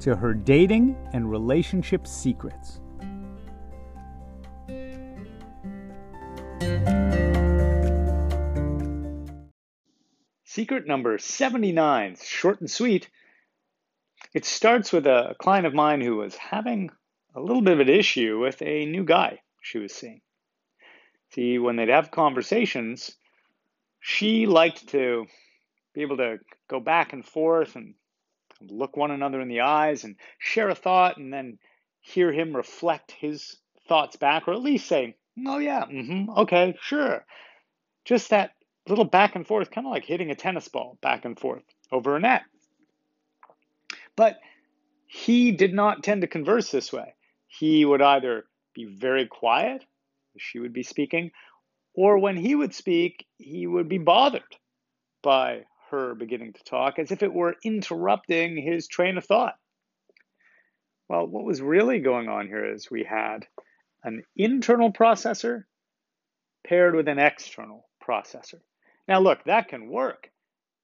to her dating and relationship secrets. Secret number 79, short and sweet. It starts with a client of mine who was having a little bit of an issue with a new guy she was seeing. See, when they'd have conversations, she liked to be able to go back and forth and look one another in the eyes and share a thought and then hear him reflect his thoughts back or at least say, oh, yeah, mm-hmm, okay, sure. Just that little back and forth, kind of like hitting a tennis ball back and forth over a net. But he did not tend to converse this way. He would either be very quiet, if she would be speaking, or when he would speak, he would be bothered by her beginning to talk as if it were interrupting his train of thought. Well, what was really going on here is we had an internal processor paired with an external processor. Now, look, that can work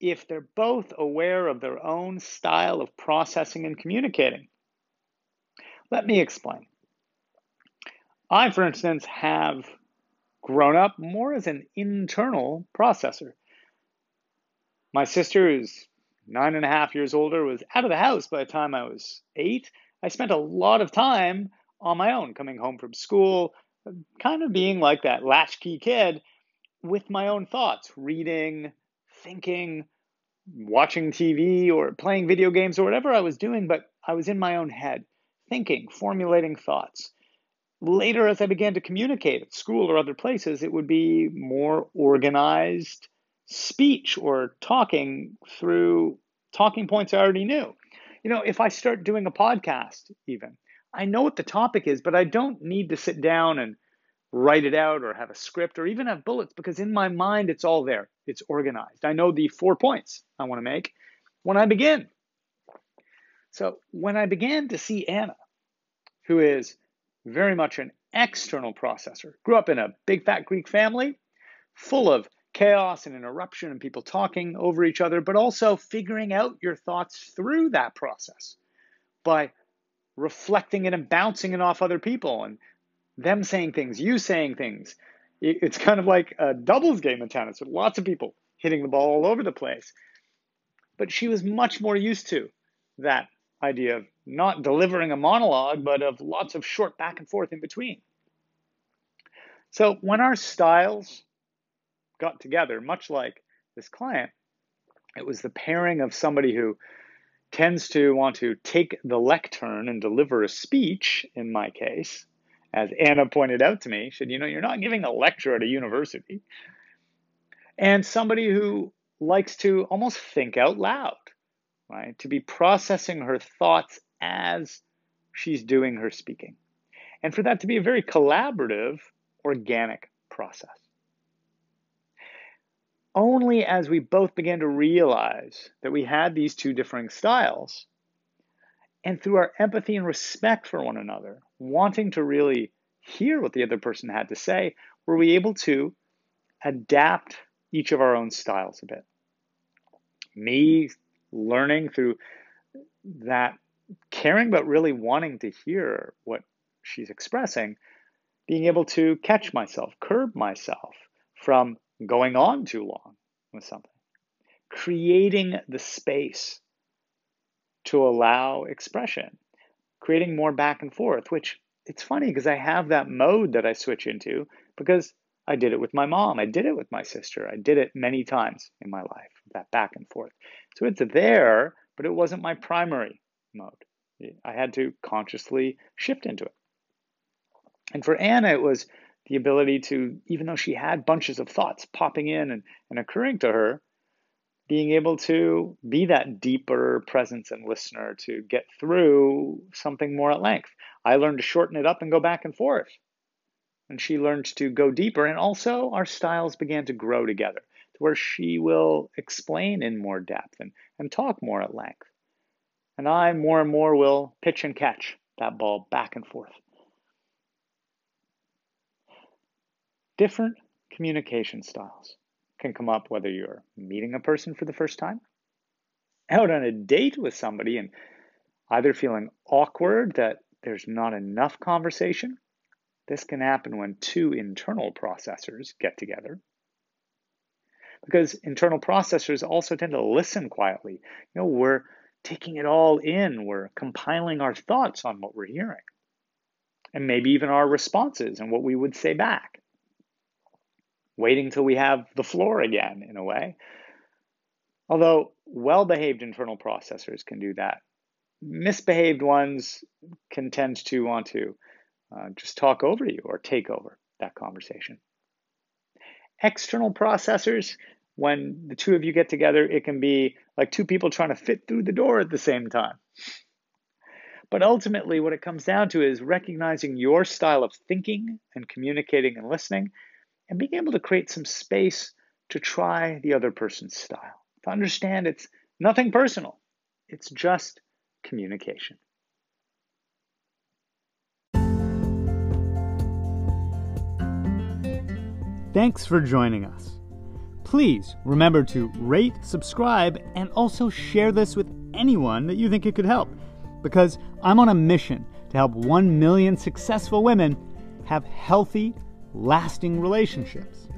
if they're both aware of their own style of processing and communicating. Let me explain. I, for instance, have grown up more as an internal processor. My sister, who's nine and a half years older, was out of the house by the time I was eight. I spent a lot of time on my own, coming home from school, kind of being like that latchkey kid with my own thoughts, reading, thinking, watching TV, or playing video games, or whatever I was doing, but I was in my own head, thinking, formulating thoughts. Later, as I began to communicate at school or other places, it would be more organized speech or talking through talking points I already knew. You know, if I start doing a podcast, even, I know what the topic is, but I don't need to sit down and write it out or have a script or even have bullets because in my mind it's all there. It's organized. I know the four points I want to make when I begin. So when I began to see Anna, who is very much an external processor, grew up in a big fat Greek family full of chaos and interruption and people talking over each other, but also figuring out your thoughts through that process by reflecting it and bouncing it off other people and them saying things, you saying things. It's kind of like a doubles game of tennis with lots of people hitting the ball all over the place. But she was much more used to that idea of not delivering a monologue, but of lots of short back and forth in between. So when our styles got together, much like this client, it was the pairing of somebody who tends to want to take the lectern and deliver a speech, in my case, as Anna pointed out to me, said, you know, you're not giving a lecture at a university. And somebody who likes to almost think out loud, right? To be processing her thoughts as she's doing her speaking. And for that to be a very collaborative, organic process only as we both began to realize that we had these two differing styles, and through our empathy and respect for one another, wanting to really hear what the other person had to say, were we able to adapt each of our own styles a bit. Me learning through that caring, but really wanting to hear what she's expressing, being able to catch myself, curb myself from going on too long with something, creating the space to allow expression, creating more back and forth, which it's funny because I have that mode that I switch into because I did it with my mom. I did it with my sister. I did it many times in my life, that back and forth. So it's there, but it wasn't my primary mode. I had to consciously shift into it. And for Anna, it was the ability to, even though she had bunches of thoughts popping in and, and occurring to her, being able to be that deeper presence and listener to get through something more at length. I learned to shorten it up and go back and forth. And she learned to go deeper. And also, our styles began to grow together to where she will explain in more depth and, and talk more at length. And I more and more will pitch and catch that ball back and forth. Different communication styles can come up whether you're meeting a person for the first time, out on a date with somebody, and either feeling awkward that there's not enough conversation. This can happen when two internal processors get together. Because internal processors also tend to listen quietly. You know, we're taking it all in, we're compiling our thoughts on what we're hearing, and maybe even our responses and what we would say back. Waiting till we have the floor again, in a way. Although well behaved internal processors can do that misbehaved ones can tend to want to uh, just talk over you or take over that conversation. External processors, when the two of you get together, it can be like two people trying to fit through the door at the same time. But ultimately, what it comes down to is recognizing your style of thinking and communicating and listening, and being able to create some space to try the other person's style. To understand it's nothing personal, it's just communication. Thanks for joining us. Please remember to rate, subscribe, and also share this with anyone that you think it could help. Because I'm on a mission to help 1 million successful women have healthy, lasting relationships.